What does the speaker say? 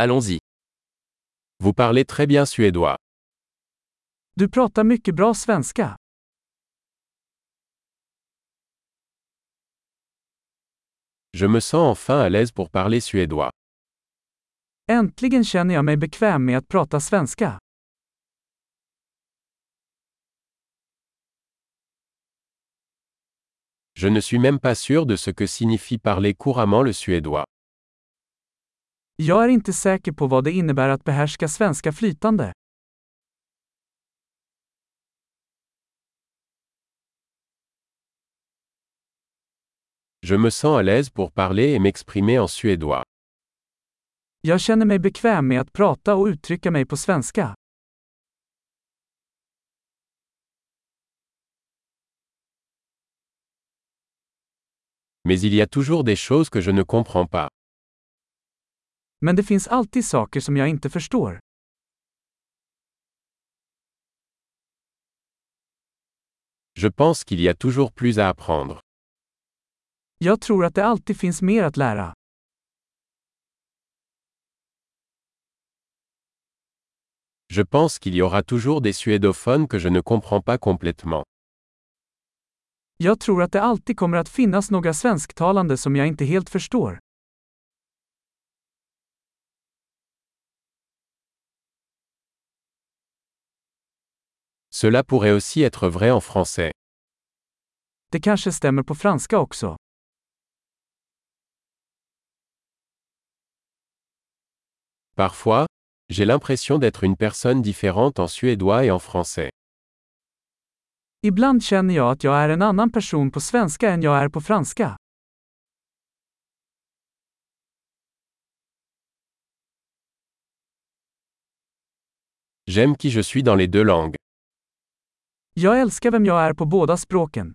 Allons-y. Vous parlez très bien suédois. Du pratar mycket bra svenska. Je me sens enfin à l'aise pour parler suédois. Äntligen känner jag mig bekväm med att prata svenska. Je ne suis même pas sûr de ce que signifie parler couramment le suédois. Jag är inte säker på vad det innebär att behärska svenska flytande. Je me sens à l'aise pour parler et m'exprimer en suédois. Jag känner mig bekväm med att prata och uttrycka mig på svenska. Mais il y a toujours des choses que je ne comprends pas. Men det finns alltid saker som jag inte förstår. Je pense qu'il y a toujours plus à apprendre. Jag tror att det alltid finns mer att lära. Je pense qu'il y aura toujours des suédophones que je ne comprends pas complètement. Jag tror att det alltid kommer att finnas några svensktalande som jag inte helt förstår. Cela pourrait aussi être vrai en français. Det kanske stämmer på franska också. Parfois, j'ai l'impression d'être une personne différente en suédois et en français. Ibland känner jag att jag är en annan person på svenska än jag är på franska. J'aime qui je suis dans les deux langues. Jag älskar vem jag är på båda språken.